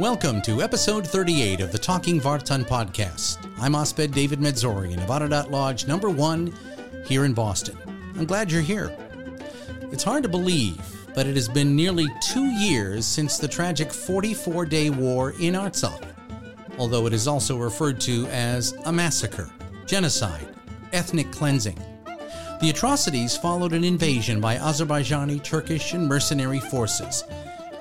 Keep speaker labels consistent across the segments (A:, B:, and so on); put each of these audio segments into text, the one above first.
A: Welcome to episode 38 of the Talking Vartan podcast. I'm Osped David Medzorian of Ararat Lodge number one here in Boston. I'm glad you're here. It's hard to believe, but it has been nearly two years since the tragic 44 day war in Artsakh, although it is also referred to as a massacre, genocide, ethnic cleansing. The atrocities followed an invasion by Azerbaijani, Turkish, and mercenary forces,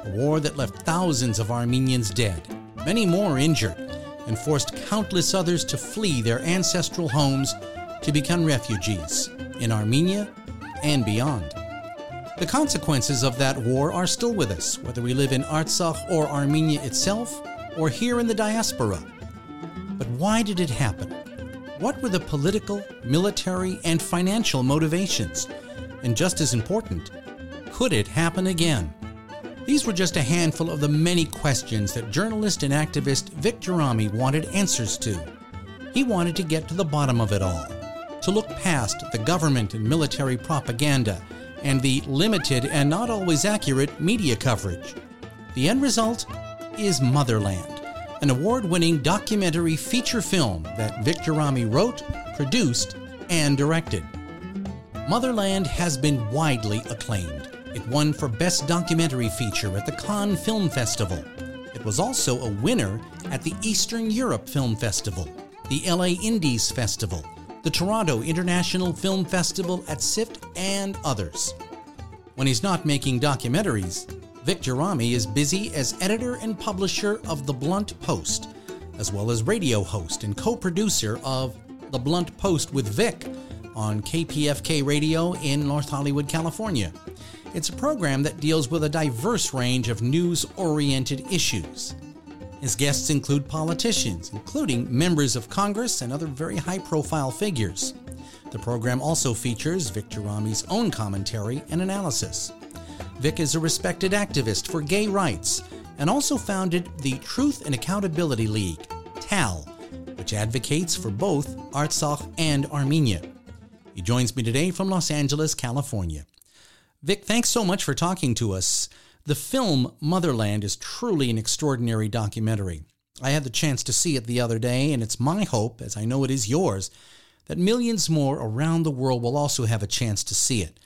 A: a war that left thousands of Armenians dead, many more injured, and forced countless others to flee their ancestral homes to become refugees in Armenia and beyond. The consequences of that war are still with us, whether we live in Artsakh or Armenia itself, or here in the diaspora. But why did it happen? What were the political, military, and financial motivations? And just as important, could it happen again? These were just a handful of the many questions that journalist and activist Vic Gerami wanted answers to. He wanted to get to the bottom of it all, to look past the government and military propaganda and the limited and not always accurate media coverage. The end result is Motherland an award winning documentary feature film that Victor Gerami wrote, produced, and directed. Motherland has been widely acclaimed. It won for Best Documentary Feature at the Cannes Film Festival. It was also a winner at the Eastern Europe Film Festival, the LA Indies Festival, the Toronto International Film Festival at SIFT, and others. When he's not making documentaries, Vic Gerami is busy as editor and publisher of The Blunt Post, as well as radio host and co producer of The Blunt Post with Vic on KPFK Radio in North Hollywood, California. It's a program that deals with a diverse range of news oriented issues. His guests include politicians, including members of Congress and other very high profile figures. The program also features Vic Gerami's own commentary and analysis. Vic is a respected activist for gay rights and also founded the Truth and Accountability League, TAL, which advocates for both Artsakh and Armenia. He joins me today from Los Angeles, California. Vic, thanks so much for talking to us. The film Motherland is truly an extraordinary documentary. I had the chance to see it the other day, and it's my hope, as I know it is yours, that millions more around the world will also have a chance to see it.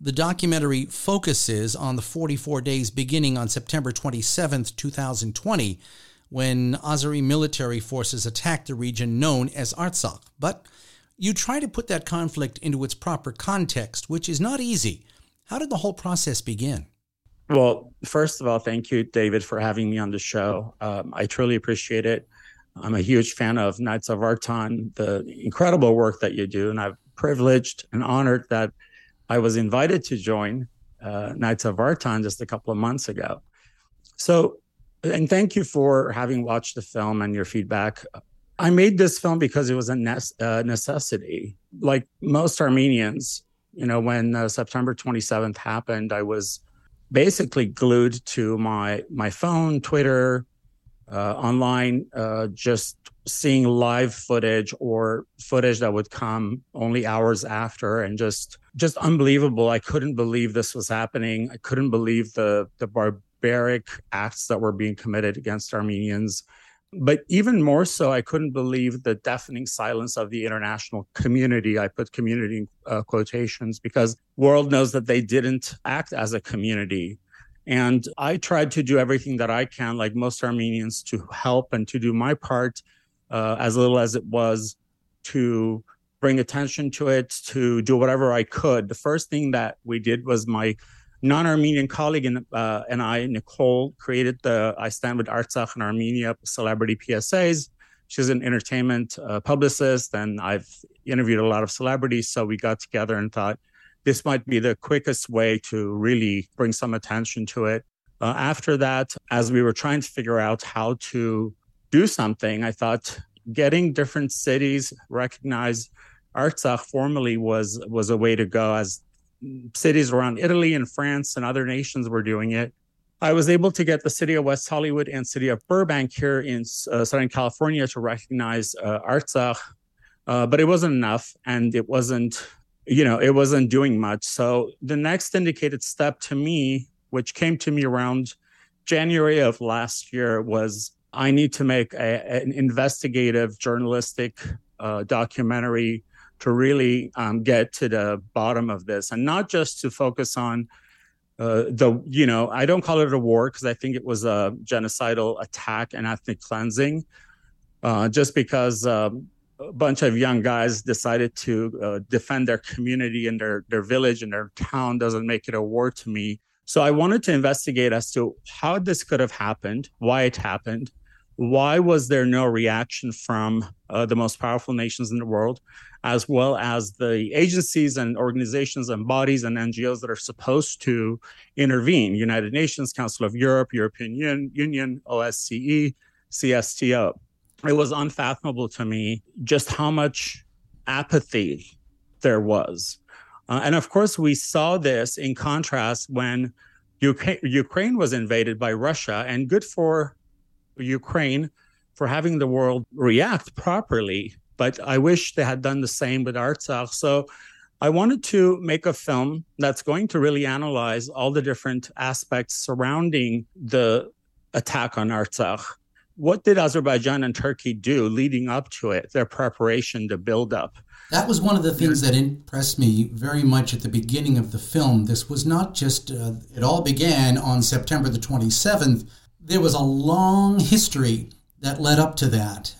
A: The documentary focuses on the 44 days beginning on September 27, 2020, when Azeri military forces attacked the region known as Artsakh. But you try to put that conflict into its proper context, which is not easy. How did the whole process begin?
B: Well, first of all, thank you, David, for having me on the show. Um, I truly appreciate it. I'm a huge fan of Knights of Vartan, the incredible work that you do, and I'm privileged and honored that I was invited to join uh, Knights of Vartan just a couple of months ago. So, and thank you for having watched the film and your feedback. I made this film because it was a ne- uh, necessity. Like most Armenians, you know, when uh, September 27th happened, I was basically glued to my my phone, Twitter, uh, online, uh, just seeing live footage or footage that would come only hours after and just just unbelievable. I couldn't believe this was happening. I couldn't believe the the barbaric acts that were being committed against armenians. But even more so i couldn't believe the deafening silence of the international community. I put community in uh, quotations because world knows that they didn't act as a community. And i tried to do everything that i can like most armenians to help and to do my part uh, as little as it was to bring attention to it, to do whatever I could. The first thing that we did was my non-Armenian colleague and, uh, and I, Nicole, created the I Stand with Artsakh in Armenia celebrity PSAs. She's an entertainment uh, publicist, and I've interviewed a lot of celebrities. So we got together and thought this might be the quickest way to really bring some attention to it. Uh, after that, as we were trying to figure out how to do something, I thought getting different cities recognize Artsakh formally was was a way to go as cities around Italy and France and other nations were doing it. I was able to get the city of West Hollywood and city of Burbank here in uh, Southern California to recognize uh, Artsakh. uh, but it wasn't enough, and it wasn't, you know, it wasn't doing much. So the next indicated step to me, which came to me around January of last year, was I need to make a, an investigative journalistic uh, documentary to really um, get to the bottom of this and not just to focus on uh, the you know i don't call it a war because i think it was a genocidal attack and ethnic cleansing uh, just because um, a bunch of young guys decided to uh, defend their community and their their village and their town doesn't make it a war to me. So i wanted to investigate as to how this could have happened why it happened why was there no reaction from uh, the most powerful nations in the world as well as the agencies and organizations and bodies and NGOs that are supposed to intervene United Nations, Council of Europe, European Union, OSCE, CSTO. It was unfathomable to me just how much apathy there was. Uh, and of course, we saw this in contrast when UK- Ukraine was invaded by Russia, and good for Ukraine for having the world react properly but I wish they had done the same with Artsakh. So I wanted to make a film that's going to really analyze all the different aspects surrounding the attack on Artsakh. What did Azerbaijan and Turkey do leading up to it, their preparation, the build up?
A: That was one of the things that impressed me very much at the beginning of the film. This was not just, uh, it all began on September the 27th. There was a long history that led up to that.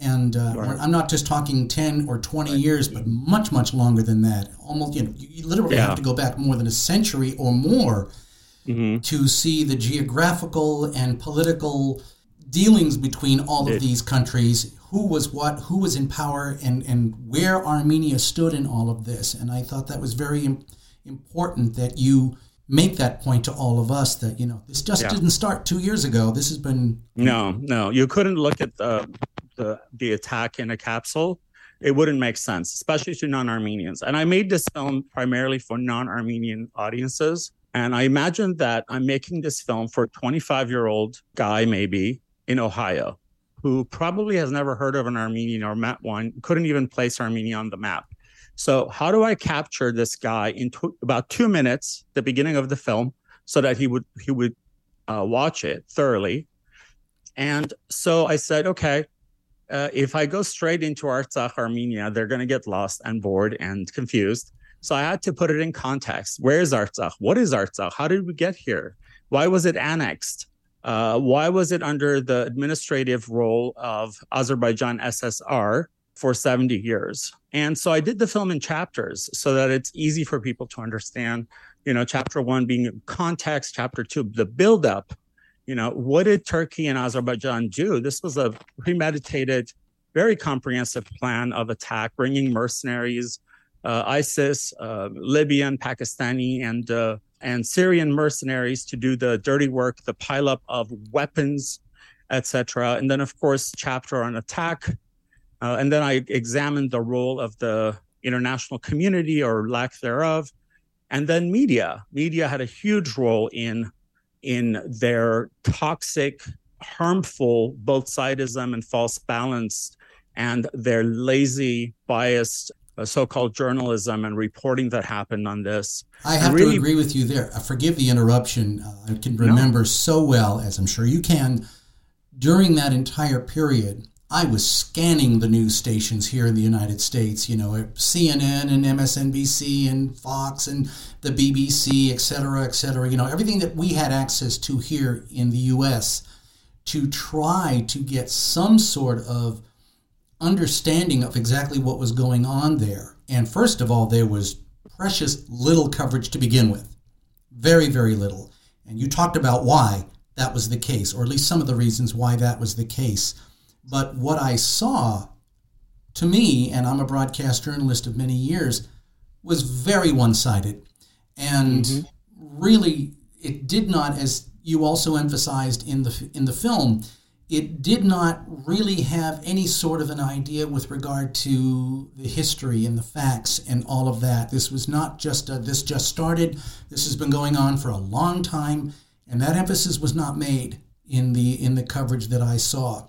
A: And uh, right. I'm not just talking 10 or 20 right. years, but much, much longer than that. Almost, you know, you literally yeah. have to go back more than a century or more mm-hmm. to see the geographical and political dealings between all of these countries. Who was what, who was in power, and, and where Armenia stood in all of this. And I thought that was very important that you make that point to all of us that you know this just yeah. didn't start two years ago. This has been
B: no, no. You couldn't look at the the, the attack in a capsule, it wouldn't make sense, especially to non Armenians. And I made this film primarily for non Armenian audiences. And I imagined that I'm making this film for a 25 year old guy, maybe in Ohio, who probably has never heard of an Armenian or met one, couldn't even place Armenia on the map. So, how do I capture this guy in tw- about two minutes, the beginning of the film, so that he would he would uh, watch it thoroughly? And so I said, okay, uh, if I go straight into Artsakh, Armenia, they're going to get lost and bored and confused. So I had to put it in context. Where is Artsakh? What is Artsakh? How did we get here? Why was it annexed? Uh, why was it under the administrative role of Azerbaijan SSR for 70 years? And so I did the film in chapters so that it's easy for people to understand. You know, chapter one being context, chapter two, the buildup you know, what did Turkey and Azerbaijan do? This was a premeditated, very comprehensive plan of attack, bringing mercenaries, uh, ISIS, uh, Libyan, Pakistani, and uh, and Syrian mercenaries to do the dirty work, the pileup of weapons, etc. And then, of course, chapter on attack. Uh, and then I examined the role of the international community or lack thereof. And then media. Media had a huge role in in their toxic, harmful, both sidism and false balance, and their lazy, biased uh, so-called journalism and reporting that happened on this.
A: I have really, to agree with you there. Uh, forgive the interruption. Uh, I can remember no. so well, as I'm sure you can, during that entire period, I was scanning the news stations here in the United States, you know, CNN and MSNBC and Fox and the BBC, et cetera, et cetera, you know, everything that we had access to here in the US to try to get some sort of understanding of exactly what was going on there. And first of all, there was precious little coverage to begin with. Very, very little. And you talked about why that was the case, or at least some of the reasons why that was the case. But what I saw to me, and I'm a broadcast journalist of many years, was very one sided. And mm-hmm. really, it did not, as you also emphasized in the, in the film, it did not really have any sort of an idea with regard to the history and the facts and all of that. This was not just a, this just started. This has been going on for a long time, and that emphasis was not made in the in the coverage that I saw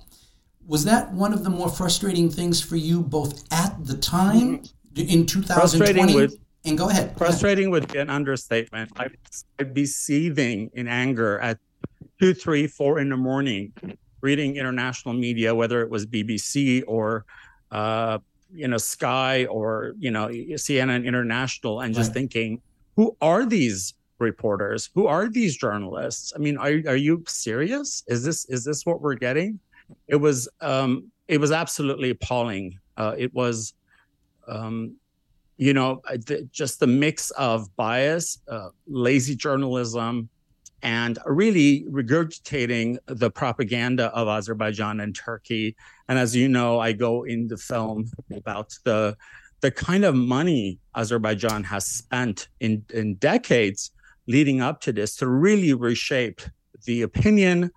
A: Was that one of the more frustrating things for you, both at the time in 2020? With, and go ahead.
B: Frustrating would be an understatement. I'd, I'd be seething in anger at two, three, four in the morning, reading international media, whether it was BBC or uh, you know Sky or you know CNN International, and just right. thinking, who are these reporters? Who are these journalists? I mean, are are you serious? Is this is this what we're getting? It was um, it was absolutely appalling. Uh, it was, um, you know, just the mix of bias, uh, lazy journalism, and really regurgitating the propaganda of Azerbaijan and Turkey. And as you know, I go in the film about the the kind of money Azerbaijan has spent in, in decades leading up to this to really reshape the opinion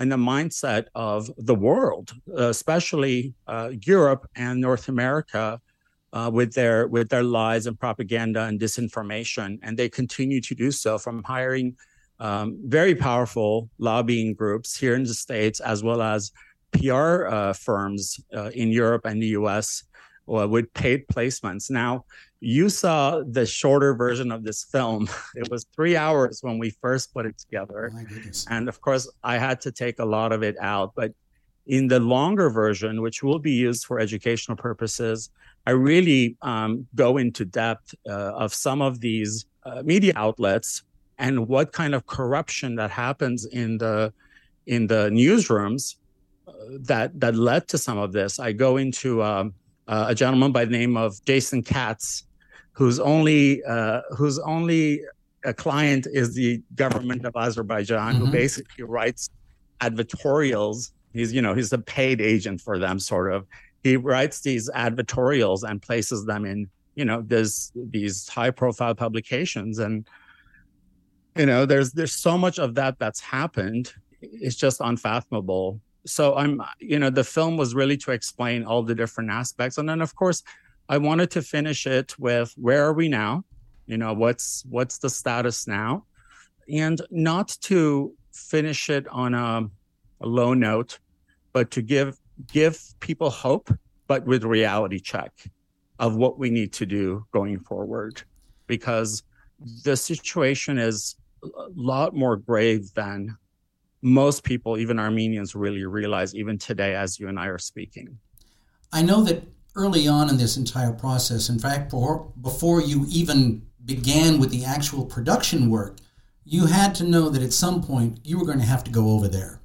B: and the mindset of the world, especially uh, Europe and North America, uh, with their with their lies and propaganda and disinformation, and they continue to do so from hiring um, very powerful lobbying groups here in the states as well as PR uh, firms uh, in Europe and the U.S. Uh, with paid placements. Now, you saw the shorter version of this film. It was three hours when we first put it together. Oh and of course, I had to take a lot of it out. But in the longer version, which will be used for educational purposes, I really um, go into depth uh, of some of these uh, media outlets and what kind of corruption that happens in the in the newsrooms uh, that that led to some of this. I go into um, uh, a gentleman by the name of Jason Katz, whose only uh, whose only a client is the government of Azerbaijan, mm-hmm. who basically writes advertorials. He's you know he's a paid agent for them, sort of. He writes these advertorials and places them in you know there's these high profile publications and you know there's there's so much of that that's happened it's just unfathomable so i'm you know the film was really to explain all the different aspects and then of course I wanted to finish it with where are we now? You know, what's what's the status now? And not to finish it on a, a low note, but to give give people hope, but with reality check of what we need to do going forward. Because the situation is a lot more grave than most people, even Armenians, really realize, even today, as you and I are speaking.
A: I know that early on in this entire process. In fact, before, before you even began with the actual production work, you had to know that at some point you were going to have to go over there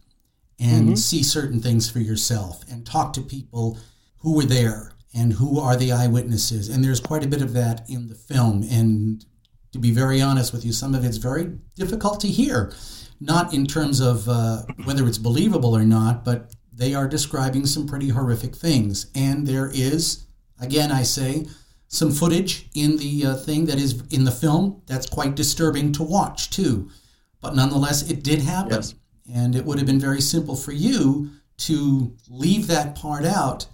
A: and mm-hmm. see certain things for yourself and talk to people who were there and who are the eyewitnesses. And there's quite a bit of that in the film. And to be very honest with you, some of it's very difficult to hear. Not in terms of uh, whether it's believable or not, but they are describing some pretty horrific things. And there is, again, I say, some footage in the uh, thing that is in the film that's quite disturbing to watch, too. But nonetheless, it did happen. Yes. And it would have been very simple for you to leave that part out.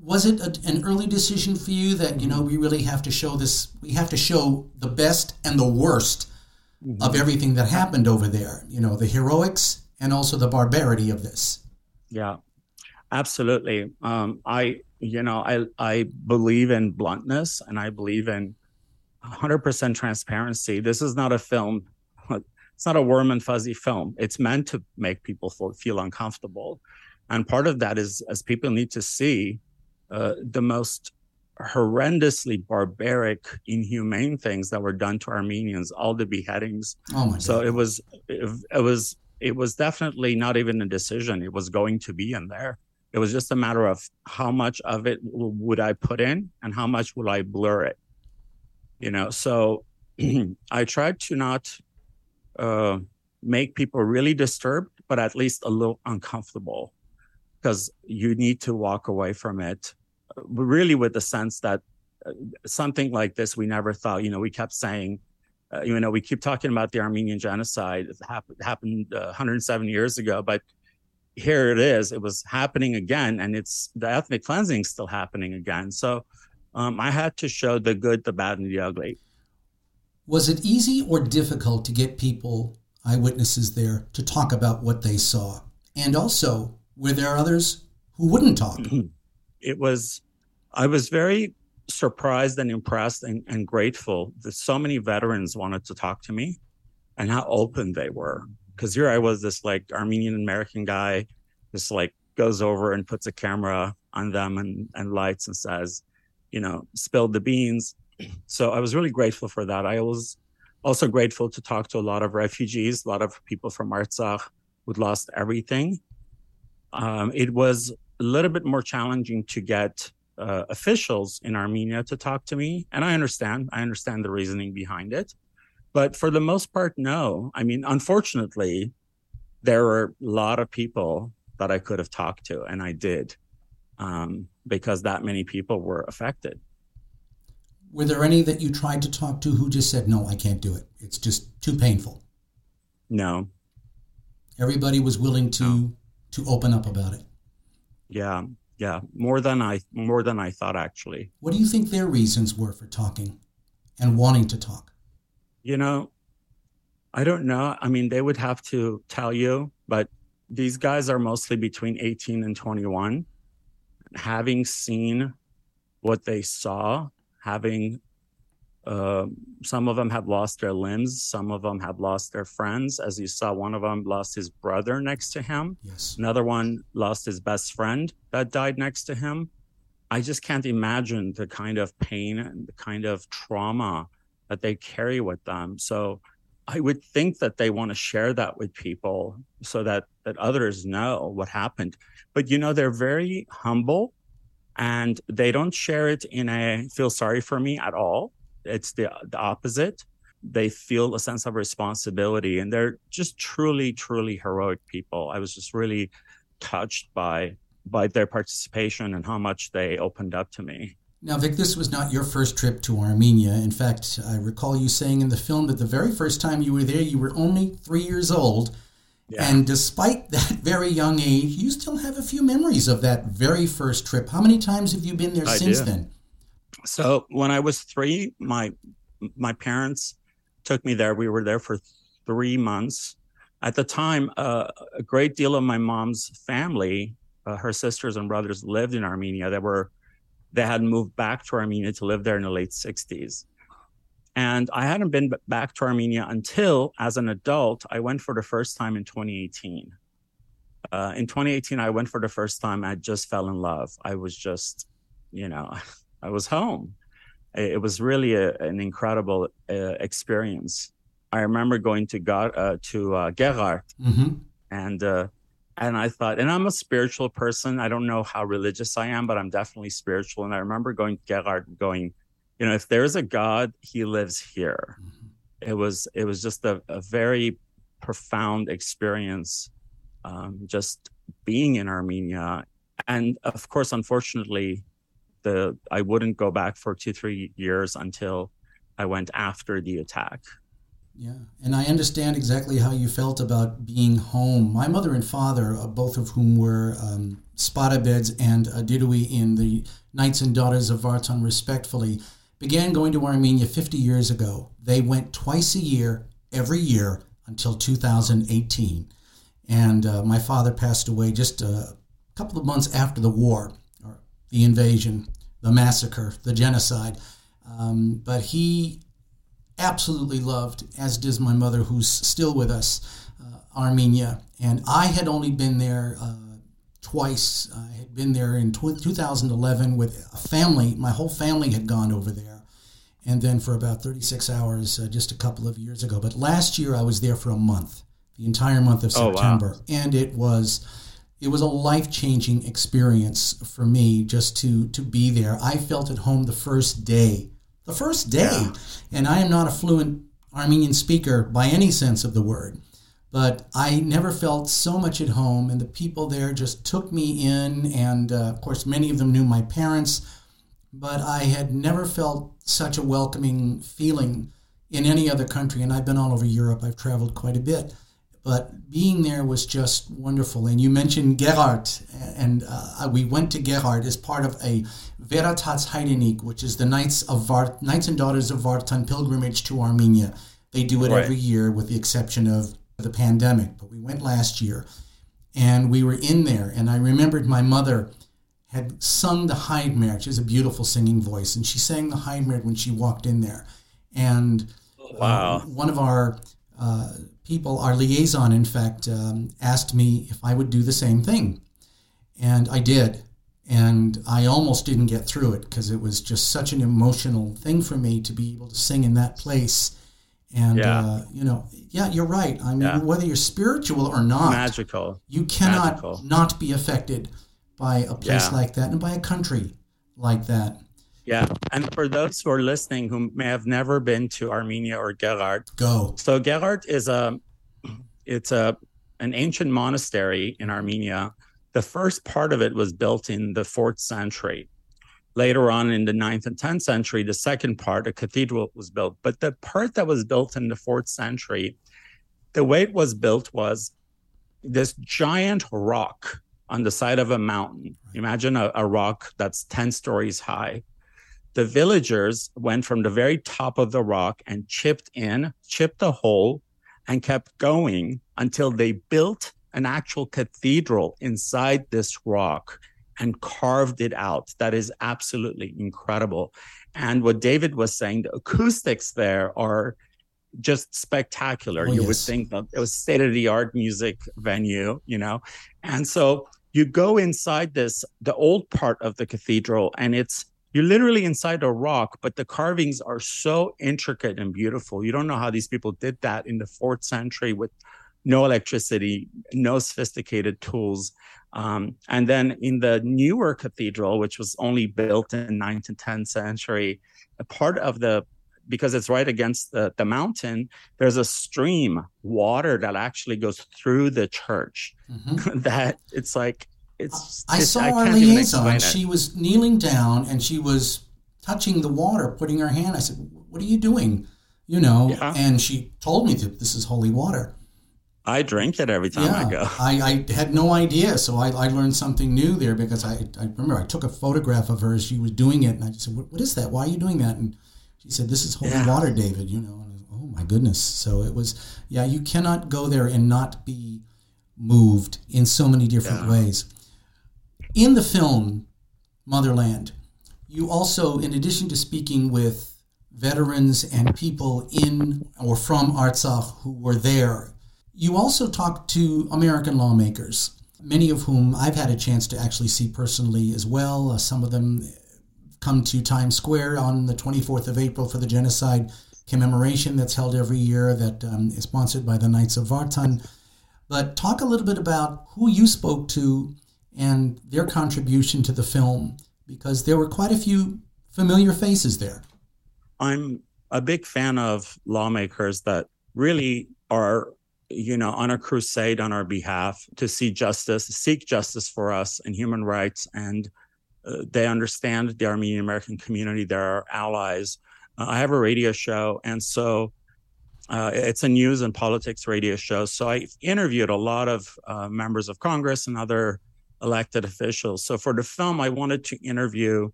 A: Was it a, an early decision for you that, you know, we really have to show this, we have to show the best and the worst mm-hmm. of everything that happened over there? You know, the heroics and also the barbarity of this.
B: Yeah, absolutely. Um, I, you know, I I believe in bluntness and I believe in 100% transparency. This is not a film. It's not a warm and fuzzy film. It's meant to make people feel uncomfortable, and part of that is as people need to see uh, the most horrendously barbaric, inhumane things that were done to Armenians, all the beheadings. Oh my God. So it was it, it was it was definitely not even a decision. It was going to be in there. It was just a matter of how much of it would I put in and how much will I blur it. You know, so I tried to not uh, make people really disturbed, but at least a little uncomfortable because you need to walk away from it really with the sense that uh, something like this we never thought, you know, we kept saying, uh, you know, we keep talking about the Armenian genocide. It happened, happened uh, 107 years ago, but here it is. It was happening again, and it's the ethnic cleansing still happening again. So um, I had to show the good, the bad, and the ugly.
A: Was it easy or difficult to get people, eyewitnesses there, to talk about what they saw? And also, were there others who wouldn't talk.
B: It was, I was very surprised and impressed and, and grateful that so many veterans wanted to talk to me and how open they were. Because here I was, this like Armenian American guy, just like goes over and puts a camera on them and, and lights and says, you know, spilled the beans. So I was really grateful for that. I was also grateful to talk to a lot of refugees, a lot of people from Artsakh who'd lost everything. Um, it was a little bit more challenging to get uh, officials in Armenia to talk to me. And I understand, I understand the reasoning behind it. But for the most part, no. I mean, unfortunately, there were a lot of people that I could have talked to, and I did um, because that many people were affected.
A: Were there any that you tried to talk to who just said, no, I can't do it? It's just too painful?
B: No.
A: Everybody was willing to no. to open up about it.
B: Yeah, yeah, more than I more than I thought actually.
A: What do you think their reasons were for talking and wanting to talk?
B: You know, I don't know. I mean, they would have to tell you, but these guys are mostly between 18 and 21. Having seen what they saw, having uh, some of them have lost their limbs. Some of them have lost their friends. As you saw, one of them lost his brother next to him.
A: Yes.
B: Another one lost his best friend that died next to him. I just can't imagine the kind of pain and the kind of trauma that they carry with them. So I would think that they want to share that with people so that that others know what happened. But you know, they're very humble and they don't share it in a feel sorry for me at all it's the, the opposite. They feel a sense of responsibility and they're just truly truly heroic people. I was just really touched by by their participation and how much they opened up to me.
A: Now vic this was not your first trip to armenia. In fact i recall you saying in the film that the very first time you were there you were only three years old. Yeah. and despite that very young age you still have a few memories of that very first trip. How many times have you been there I since do. then
B: so when I was three, my my parents took me there. We were there for three months. At the time, uh, a great deal of my mom's family, uh, her sisters and brothers, lived in Armenia. They were they had moved back to Armenia to live there in the late '60s. And I hadn't been back to Armenia until, as an adult, I went for the first time in 2018. Uh, in 2018, I went for the first time. I just fell in love. I was just, you know, I was home. It was really a, an incredible uh, experience. I remember going to God uh, to uh, Geghard, mm-hmm. and uh, and I thought, and I'm a spiritual person. I don't know how religious I am, but I'm definitely spiritual. And I remember going to Geghard, going, you know, if there's a God, He lives here. Mm-hmm. It was it was just a, a very profound experience, um, just being in Armenia, and of course, unfortunately, the I wouldn't go back for two three years until I went after the attack.
A: Yeah, and I understand exactly how you felt about being home. My mother and father, uh, both of whom were um, Sparabeds and Adidui in the Knights and Daughters of Vartan, respectfully, began going to Armenia 50 years ago. They went twice a year, every year, until 2018. And uh, my father passed away just a couple of months after the war the invasion, the massacre, the genocide. Um, but he absolutely loved, as does my mother, who's still with us, uh, Armenia. And I had only been there uh, twice. I had been there in 2011 with a family. My whole family had gone over there. And then for about 36 hours uh, just a couple of years ago. But last year I was there for a month, the entire month of September. Oh, wow. And it was it was a life changing experience for me just to to be there. I felt at home the first day, the first day, yeah. and I am not a fluent Armenian speaker by any sense of the word, but I never felt so much at home, and the people there just took me in, and uh, of course many of them knew my parents, but I had never felt such a welcoming feeling in any other country, and I've been all over Europe. I've traveled quite a bit but being there was just wonderful. And you mentioned Geghard, and uh, we went to Geghard as part of a Veritas Heidenik, which is the Knights of Vart, Knights and Daughters of Vartan pilgrimage to Armenia. They do it right. every year, with the exception of the pandemic. But we went last year, and we were in there. And I remembered my mother had sung the Hayr Mer. She has a beautiful singing voice, and she sang the Hayr Mer when she walked in there. And
B: uh, wow.
A: Uh, one of our uh, people, our liaison, in fact, um, asked me if I would do the same thing. And I did. And I almost didn't get through it because it was just such an emotional thing for me to be able to sing in that place. And, yeah. uh, you know, yeah, you're right. I mean, yeah. whether you're spiritual or not,
B: magical.
A: You cannot magical. not be affected by a place yeah. like that and by a country like that.
B: Yeah. And for those who are listening who may have never been to Armenia or Geghard,
A: go.
B: So Geghard is a it's a an ancient monastery in Armenia. The first part of it was built in the fourth century. Later on in the ninth and tenth century, the second part, a cathedral, was built. But the part that was built in the fourth century, the way it was built was this giant rock on the side of a mountain. Imagine a, a rock that's 10 stories high the villagers went from the very top of the rock and chipped in, chipped a hole, and kept going until they built an actual cathedral inside this rock and carved it out. That is absolutely incredible. And what David was saying, the acoustics there are just spectacular. Oh, you yes. would think that it was state of the art music venue, you know? And so you go inside this, the old part of the cathedral, and it's you're literally inside a rock, but the carvings are so intricate and beautiful. You don't know how these people did that in the fourth century with no electricity, no sophisticated tools. Um, and then in the newer cathedral, which was only built in 9th and 10th century, a part of the because it's right against the, the mountain, there's a stream, water that actually goes through the church. Mm-hmm. that it's like it's.
A: I saw I our liaison. She was kneeling down and she was touching the water, putting her hand. I said, "What are you doing?" You know, yeah. and she told me that this is holy water.
B: I drink it every time
A: yeah,
B: I go.
A: I, I had no idea, so I, I learned something new there because I, I remember I took a photograph of her as she was doing it, and I said, "What, what is that? Why are you doing that?" And she said, "This is holy yeah. water, David." You know, and, oh my goodness! So it was, yeah, you cannot go there and not be moved in so many different yeah. ways. In the film Motherland, you also, in addition to speaking with veterans and people in or from Artsakh who were there, you also talked to American lawmakers, many of whom I've had a chance to actually see personally as well. Uh, some of them come to Times Square on the 24th of April for the genocide commemoration that's held every year that um, is sponsored by the Knights of Vartan. But talk a little bit about who you spoke to and their contribution to the film because there were quite a few familiar faces there.
B: I'm a big fan of lawmakers that really are you know on a crusade on our behalf to see justice seek justice for us and human rights and uh, they understand the armenian american community they're our allies uh, i have a radio show and so uh, it's a news and politics radio show so i interviewed a lot of uh, members of congress and other elected officials. So for the film, I wanted to interview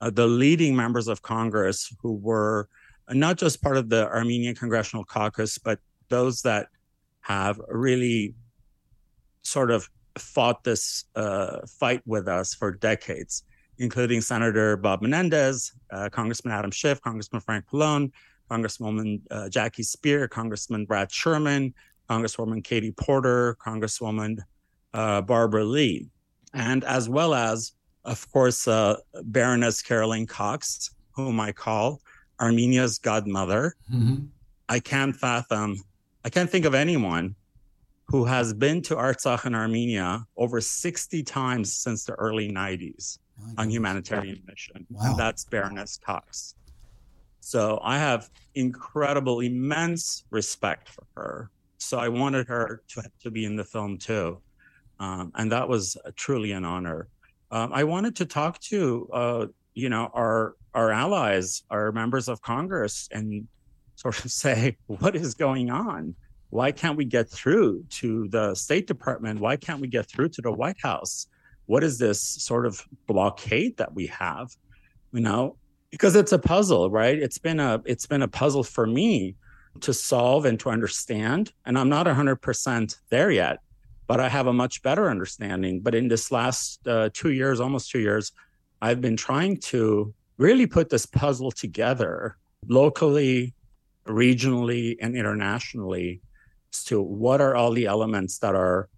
B: uh, the leading members of Congress who were not just part of the Armenian Congressional Caucus, but those that have really sort of fought this uh, fight with us for decades, including Senator Bob Menendez, uh, Congressman Adam Schiff, Congressman Frank Pallone, Congresswoman uh, Jackie Speier, Congressman Brad Sherman, Congresswoman Katie Porter, Congresswoman uh, Barbara Lee and as well as, of course, uh, Baroness Caroline Cox, whom I call Armenia's godmother. Mm-hmm. I can't fathom, I can't think of anyone who has been to Artsakh in Armenia over 60 times since the early 90s on humanitarian mission. Wow. And that's Baroness Cox. So I have incredible, immense respect for her. So I wanted her to, to be in the film too. Um, and that was truly an honor. Um, I wanted to talk to, uh, you know, our our allies, our members of Congress, and sort of say, what is going on? Why can't we get through to the State Department? Why can't we get through to the White House? What is this sort of blockade that we have? You know, because it's a puzzle, right? It's been a it's been a puzzle for me to solve and to understand, and I'm not 100% there yet but I have a much better understanding. But in this last uh, two years, almost two years, I've been trying to really put this puzzle together locally, regionally, and internationally as to what are all the elements that are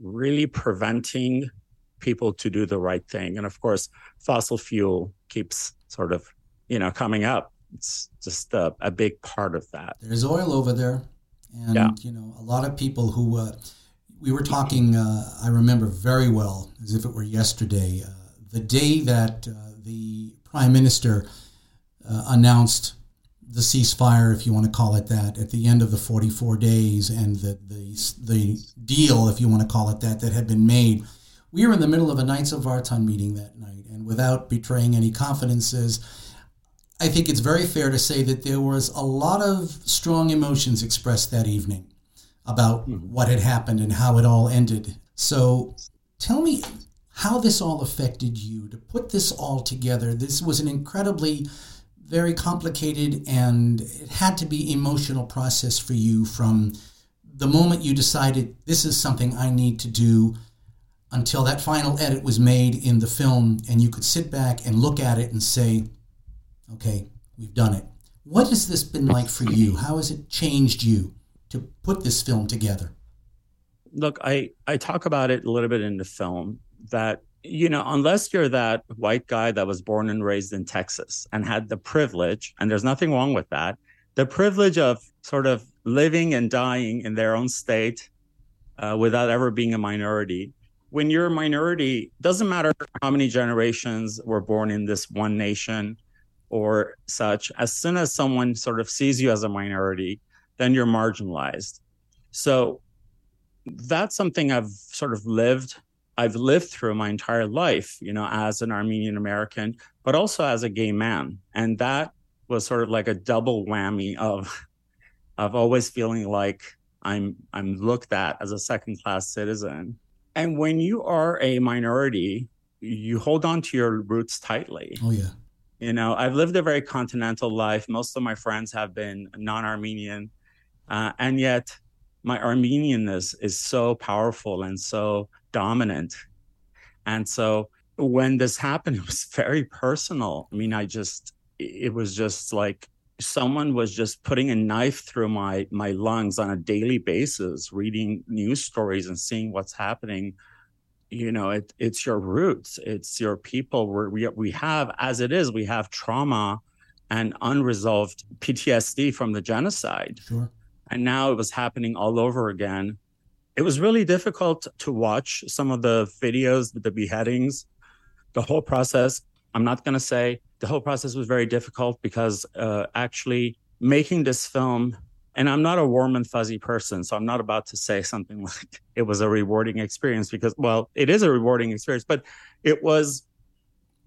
B: really preventing people to do the right thing. And of course, fossil fuel keeps sort of, you know, coming up. It's just a, a big part of that.
A: There's oil over there. And, yeah. you know, a lot of people who, uh, we were talking, uh, I remember very well, as if it were yesterday, uh, the day that uh, the prime minister uh, announced the ceasefire, if you want to call it that, at the end of the 44 days and the, the, the deal, if you want to call it that, that had been made. We were in the middle of a Knights of Vartan meeting that night, and without betraying any confidences, I think it's very fair to say that there was a lot of strong emotions expressed that evening about mm-hmm. what had happened and how it all ended. So tell me how this all affected you to put this all together. This was an incredibly very complicated and it had to be emotional process for you from the moment you decided this is something I need to do until that final edit was made in the film and you could sit back and look at it and say, okay, we've done it. What has this been like for you? How has it changed you to put this film together?
B: Look, I, I talk about it a little bit in the film that you know unless you're that white guy that was born and raised in texas and had the privilege and there's nothing wrong with that the privilege of sort of living and dying in their own state uh, without ever being a minority when you're a minority doesn't matter how many generations were born in this one nation or such as soon as someone sort of sees you as a minority then you're marginalized so that's something i've sort of lived I've lived through my entire life, you know, as an Armenian American, but also as a gay man. And that was sort of like a double whammy of of always feeling like I'm I'm looked at as a second class citizen. And when you are a minority, you hold on to your roots tightly.
A: Oh yeah.
B: You know, I've lived a very continental life. Most of my friends have been non-Armenian, uh, and yet my Armenianness is so powerful and so dominant. And so when this happened, it was very personal. I mean, I just, it was just like someone was just putting a knife through my my lungs on a daily basis, reading news stories and seeing what's happening. You know, it, it's your roots, it's your people. Where we we have, as it is, we have trauma and unresolved PTSD from the genocide.
A: Sure.
B: And now it was happening all over again it was really difficult to watch some of the videos, the beheadings, the whole process. I'm not going to say the whole process was very difficult because uh, actually making this film, and I'm not a warm and fuzzy person, so I'm not about to say something like it was a rewarding experience because, well, it is a rewarding experience, but it was.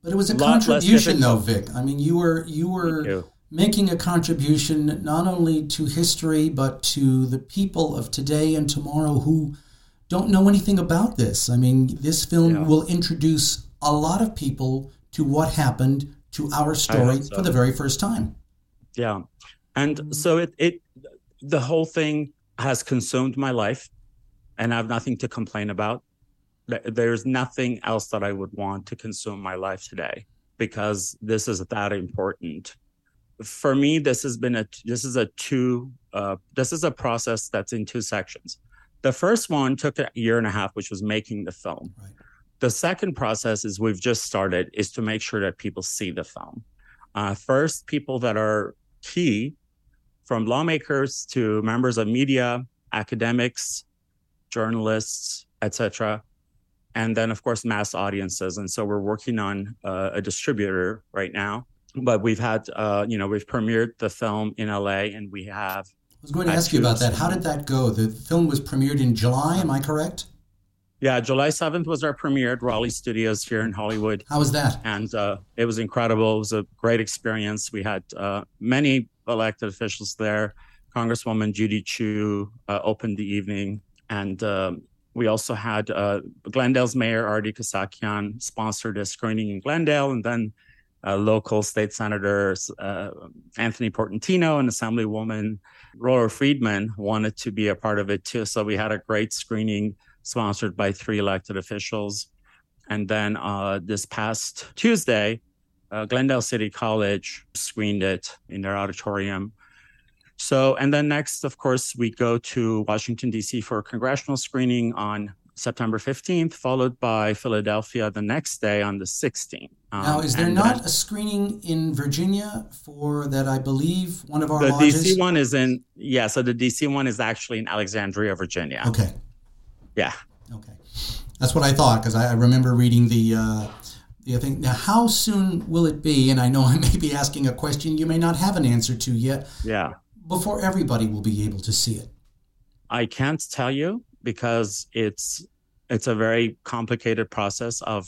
A: But it was a contribution, though, Vic. I mean, you were you were making a contribution not only to history but to the people of today and tomorrow who don't know anything about this. I mean, this film yeah. will introduce a lot of people to what happened to our story so. for the very first time.
B: Yeah. And so it it the whole thing has consumed my life and I have nothing to complain about. There's nothing else that I would want to consume my life today because this is that important for me, this has been a this is a two uh, this is a process that's in two sections. The first one took a year and a half, which was making the film. Right. The second process is we've just started is to make sure that people see the film. Uh, first, people that are key, from lawmakers to members of media, academics, journalists, etc., and then of course mass audiences. And so we're working on uh, a distributor right now but we've had uh, you know we've premiered the film in LA and we have
A: I was going to ask you about that. How did that go? The film was premiered in July, am I correct?
B: Yeah, July 7th was our premiere at Raleigh Studios here in Hollywood.
A: How was that?
B: And uh, it was incredible. It was a great experience. We had uh, many elected officials there. Congresswoman Judy Chu uh, opened the evening. And um, we also had uh, Glendale's mayor, Ardy Kassakhian, sponsored a screening in Glendale. And then uh, local state senators uh, Anthony Portantino and Assemblywoman Laura Friedman wanted to be a part of it too. So we had a great screening sponsored by three elected officials. And then uh, this past Tuesday, uh, Glendale City College screened it in their auditorium. So, and then next, of course, we go to Washington, D.C. for a congressional screening on September 15th, followed by Philadelphia the next day on the 16th.
A: Um, now, is there not then, a screening in Virginia for that? I believe one of our
B: the
A: lodges?
B: DC one is in yeah. So the DC one is actually in Alexandria, Virginia.
A: Okay.
B: Yeah.
A: Okay, that's what I thought because I, I, remember reading the. Uh, the thing. Now, how soon will it be? And I know I may be asking a question you may not have an answer to yet.
B: Yeah.
A: Before everybody will be able to see it.
B: I can't tell you because it's it's a very complicated process of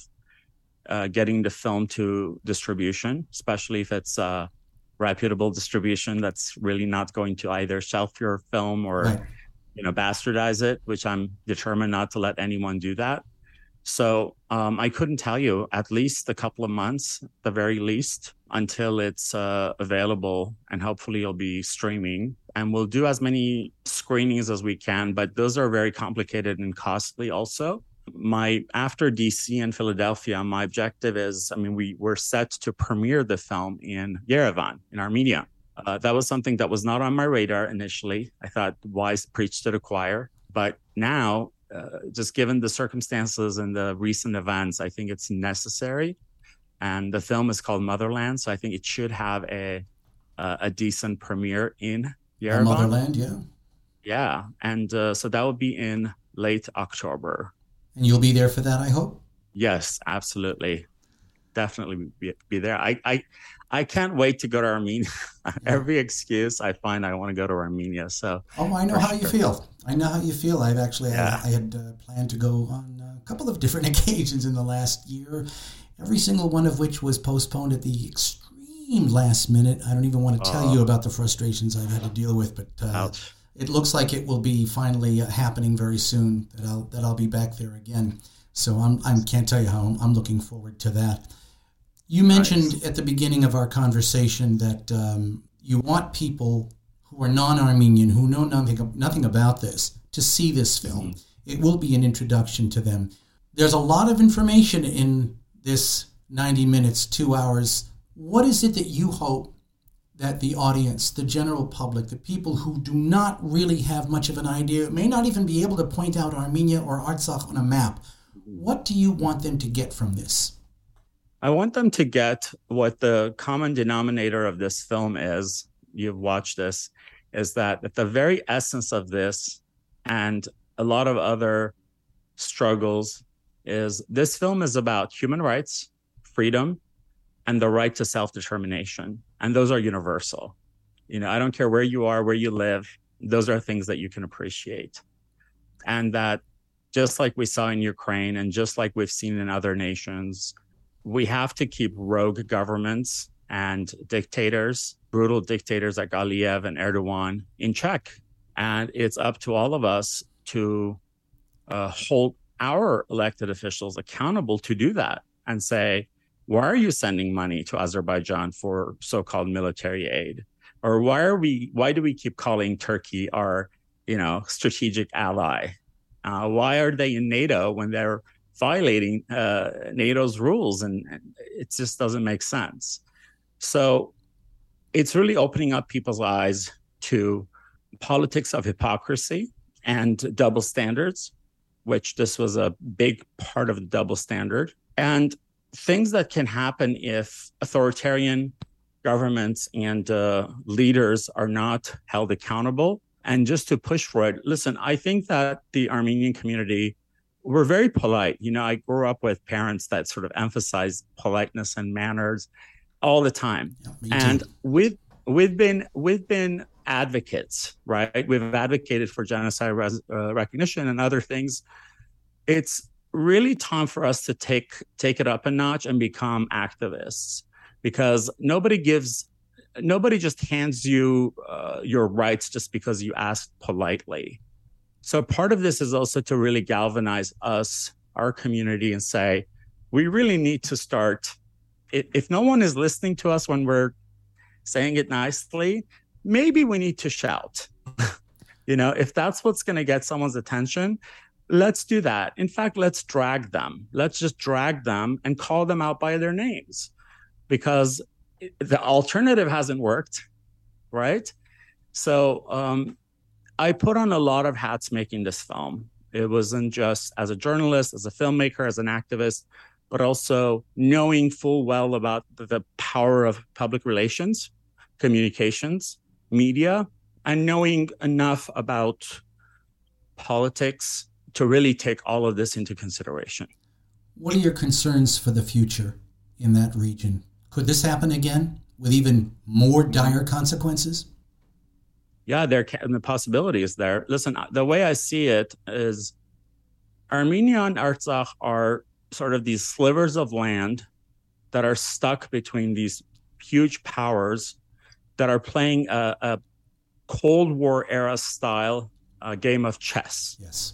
B: uh, getting the film to distribution, especially if it's a reputable distribution that's really not going to either shelf your film or right. you know bastardize it, which I'm determined not to let anyone do that. So um, I couldn't tell you at least a couple of months, the very least, until it's uh, available, and hopefully it'll be streaming. And we'll do as many screenings as we can, but those are very complicated and costly also. My after DC and Philadelphia, my objective is I mean, we were set to premiere the film in Yerevan, in Armenia. Uh, that was something that was not on my radar initially. I thought, why preach to the choir? But now uh, just given the circumstances and the recent events, I think it's necessary. And the film is called Motherland, so I think it should have a uh, a decent premiere in Yerevan.
A: Motherland, yeah,
B: yeah, and uh, so that will be in late October.
A: And you'll be there for that, I hope.
B: Yes, absolutely, definitely be, be there. I, I I can't wait to go to Armenia. Every excuse I find, I want to go to Armenia. So,
A: oh, I know how sure. you feel. I know how you feel. I've actually yeah. I, I, had uh, planned to go on a couple of different occasions in the last year, every single one of which was postponed at the last minute. I don't even want to tell you about the frustrations I've had to deal with, but uh, it looks like it will be finally uh, happening very soon. That I'll that I'll be back there again. So I'm I can't tell you how I'm, I'm looking forward to that. You mentioned nice. at the beginning of our conversation that um, you want people who are non-Armenian, who know nothing nothing about this, to see this film. Mm-hmm. It will be an introduction to them. There's a lot of information in this 90 minutes, two hours. What is it that you hope that the audience, the general public, the people who do not really have much of an idea, may not even be able to point out Armenia or Artsakh on a map, what do you want them to get from this?
B: I want them to get what the common denominator of this film is. You've watched this, is that at the very essence of this and a lot of other struggles is this film is about human rights, freedom, and the right to self-determination. And those are universal. You know, I don't care where you are, where you live, those are things that you can appreciate. And that just like we saw in Ukraine and just like we've seen in other nations, we have to keep rogue governments and dictators, brutal dictators like Aliyev and Erdogan, in check. And it's up to all of us to uh, hold our elected officials accountable to do that and say, why are you sending money to Azerbaijan for so-called military aid? Or why are we? Why do we keep calling Turkey our, you know, strategic ally? Uh, why are they in NATO when they're violating uh, NATO's rules, and, it just doesn't make sense. So it's really opening up people's eyes to politics of hypocrisy and double standards, which this was a big part of the double standard, and things that can happen if authoritarian governments and uh, leaders are not held accountable. And just to push for it, listen, I think that the Armenian community we're very polite. You know, I grew up with parents that sort of emphasize politeness and manners all the time. Yeah, and we've we've been we've been advocates, right? We've advocated for genocide res, uh, recognition and other things. It's really time for us to take take it up a notch and become activists because nobody gives nobody just hands you uh, your rights just because you ask politely so part of this is also to really galvanize us, our community, and say, we really need to start. If no one is listening to us when we're saying it nicely, maybe we need to shout. you know, if that's what's going to get someone's attention, let's do that. In fact, let's drag them. Let's just drag them and call them out by their names because the alternative hasn't worked, right? So um, I put on a lot of hats making this film. It wasn't just as a journalist, as a filmmaker, as an activist, but also knowing full well about the, power of public relations, communications, media, and knowing enough about politics to really take all of this into consideration.
A: What are your concerns for the future in that region? Could this happen again with even more dire consequences?
B: Yeah, there can, the possibility is there. Listen, the way I see it is Armenia and Artsakh are sort of these slivers of land that are stuck between these huge powers that are playing a, a Cold War era style uh, game of chess.
A: Yes.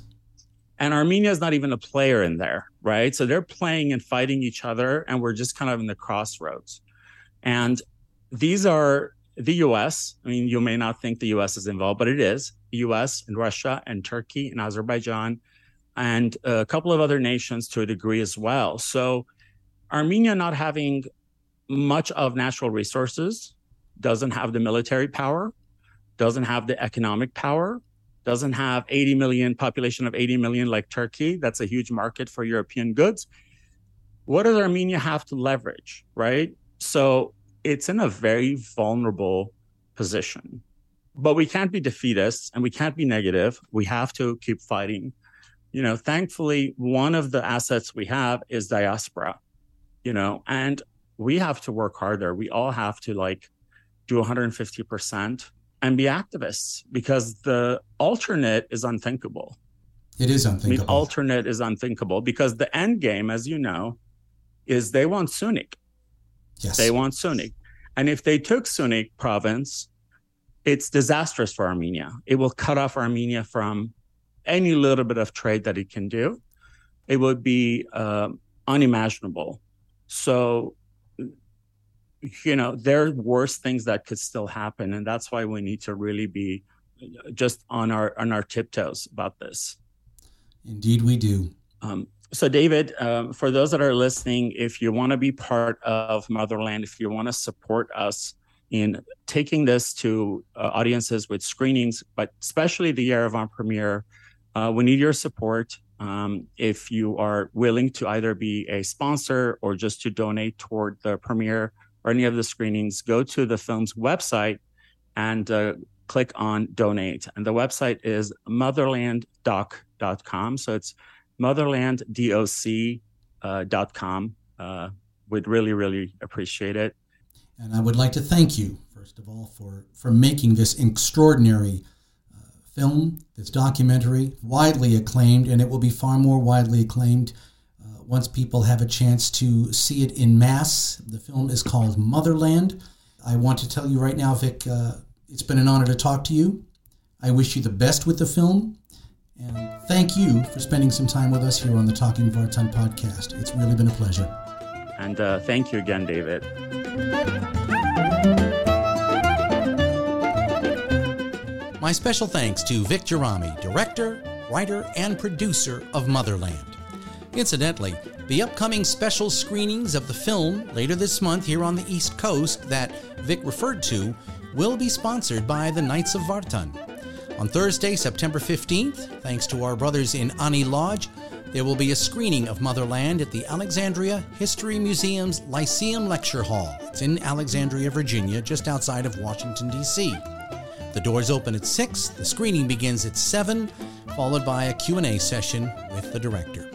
B: And Armenia is not even a player in there, right? So they're playing and fighting each other, and we're just kind of in the crossroads. And these are the US. I mean, you may not think the US is involved, but it is. The US and Russia and Turkey and Azerbaijan and a couple of other nations to a degree as well. So Armenia not having much of natural resources, doesn't have the military power, doesn't have the economic power, doesn't have 80 million population of 80 million like Turkey. That's a huge market for European goods. What does Armenia have to leverage, right? So it's in a very vulnerable position. But we can't be defeatists and we can't be negative. We have to keep fighting. You know, thankfully, one of the assets we have is diaspora, you know, and we have to work harder. We all have to like do 150% and be activists because the alternate is unthinkable.
A: It is unthinkable.
B: The alternate is unthinkable because the end game, as you know, is they want Sunik.
A: Yes.
B: They want Sunik. And if they took Sunik province, it's disastrous for Armenia. It will cut off Armenia from any little bit of trade that it can do. It would be uh, unimaginable. So you know there are worse things that could still happen and that's why we need to really be just on our on our tiptoes about this.
A: Indeed we do.
B: Um, so david um, for those that are listening if you want to be part of motherland if you want to support us in taking this to uh, audiences with screenings but especially the yerevan premiere uh, we need your support. Um, if you are willing to either be a sponsor or just to donate toward the premiere or any of the screenings, go to the film's website and uh, click on donate. And the website is motherlanddoc.com. So it's motherlanddoc.com. Uh, we'd really, really appreciate it.
A: And I would like to thank you, first of all, for, for making this extraordinary uh, film, this documentary, widely acclaimed, and it will be far more widely acclaimed once people have a chance to see it in mass. The film is called Motherland. I want to tell you right now, Vic, uh, it's been an honor to talk to you. I wish you the best with the film. And thank you for spending some time with us here on the Talking Vartan podcast. It's really been a pleasure.
B: And uh, thank you again, David.
A: My special thanks to Vic Gerami, director, writer, and producer of Motherland. Incidentally, the upcoming special screenings of the film later this month here on the East Coast that Vic referred to will be sponsored by the Knights of Vartan. On Thursday, September 15th, thanks to our brothers in Ani Lodge, there will be a screening of Motherland at the Alexandria History Museum's Lyceum Lecture Hall. It's in Alexandria, Virginia, just outside of Washington, D.C. The doors open at 6, the screening begins at 7, followed by a Q&A session with the director.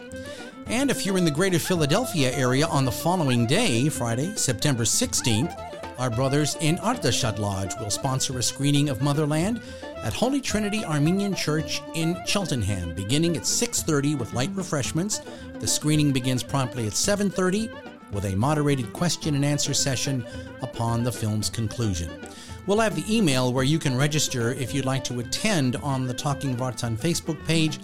A: And if you're in the greater Philadelphia area on the following day, Friday, September 16th, our brothers in Ardashad Lodge will sponsor a screening of Motherland at Holy Trinity Armenian Church in Cheltenham, beginning at 6:30 with light refreshments. The screening begins promptly at 7:30 with a moderated question and answer session upon the film's conclusion. We'll have the email where you can register if you'd like to attend on the Talking Vartan Facebook page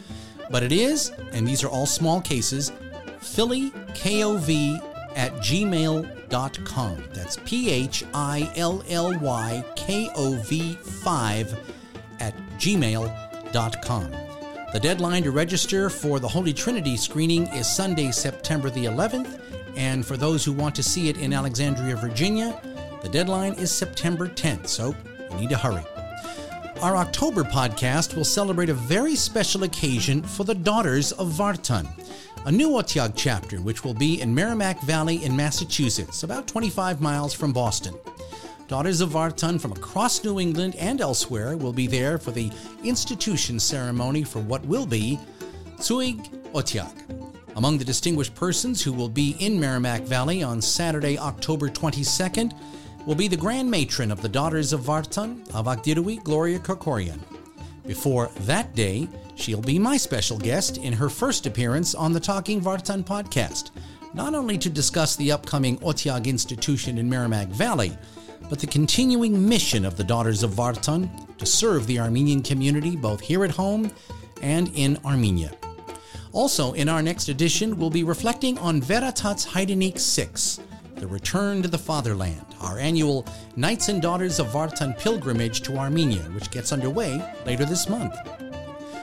A: but it is, and these are all small cases, phillykov at gmail.com. That's P H I L L Y K O V 5 at gmail.com. The deadline to register for the Holy Trinity screening is Sunday, September the 11th, and for those who want to see it in Alexandria, Virginia, the deadline is September 10th, so you need to hurry. Our October podcast will celebrate a very special occasion for the Daughters of Vartan, a new Otyag chapter which will be in Merrimack Valley in Massachusetts, about 25 miles from Boston. Daughters of Vartan from across New England and elsewhere will be there for the institution ceremony for what will be Tsuig Otyag. Among the distinguished persons who will be in Merrimack Valley on Saturday, October 22nd, will be the Grand Matron of the Daughters of Vartan, Avakdirui Gloria Krikorian. Before that day, she'll be my special guest in her first appearance on the Talking Vartan podcast, not only to discuss the upcoming Otyag institution in Merrimack Valley, but the continuing mission of the Daughters of Vartan to serve the Armenian community both here at home and in Armenia. Also, in our next edition, we'll be reflecting on Veradarts Hayrenik 6, the Return to the Fatherland, our annual Knights and Daughters of Vartan pilgrimage to Armenia, which gets underway later this month.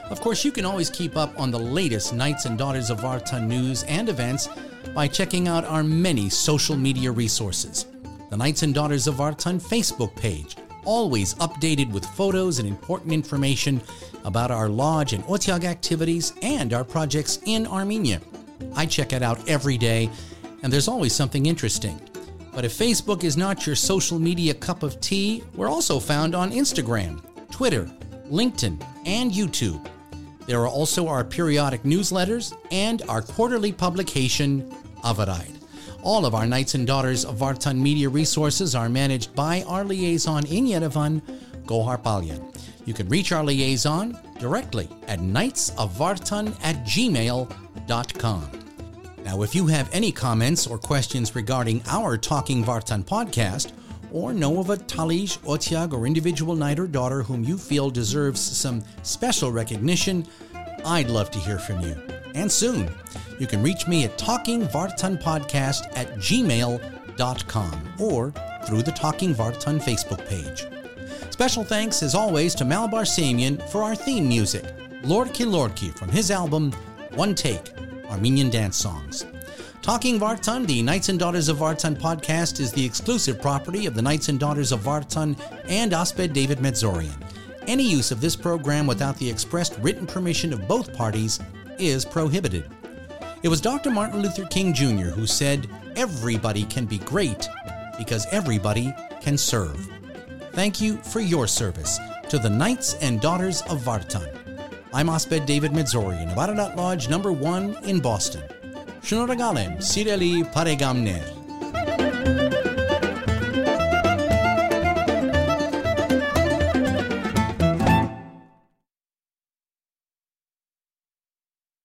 A: Of course, you can always keep up on the latest Knights and Daughters of Vartan news and events by checking out our many social media resources the Knights and Daughters of Vartan Facebook page, always updated with photos and important information about our lodge and Otyag activities and our projects in Armenia. I check it out every day, and there's always something interesting. But if Facebook is not your social media cup of tea, we're also found on Instagram, Twitter, LinkedIn, and YouTube. There are also our periodic newsletters and our quarterly publication, Avaride. All of our Knights and Daughters of Vartan media resources are managed by our liaison in Yerevan, Gohar Palyan. You can reach our liaison directly at knightsofvartan at gmail.com. Now, if you have any comments or questions regarding our Talking Vartan podcast, or know of a Talij, Otyag, or individual knight or daughter whom you feel deserves some special recognition, I'd love to hear from you. And soon. You can reach me at Talking Vartan Podcast at gmail.com or through the Talking Vartan Facebook page. Special thanks, as always, to Malabar Samian for our theme music, Lordki Lordki from his album One Take Armenian Dance Songs. Talking Vartan, the Knights and Daughters of Vartan podcast, is the exclusive property of the Knights and Daughters of Vartan and Osped David Medzorian. Any use of this program without the expressed written permission of both parties is prohibited. It was Dr. Martin Luther King Jr. who said, Everybody can be great because everybody can serve. Thank you for your service to the Knights and Daughters of Vartan. I'm Osped David Medzorian of Ararat Lodge number 1 in Boston. Shnoragalem Sireli Paregamner.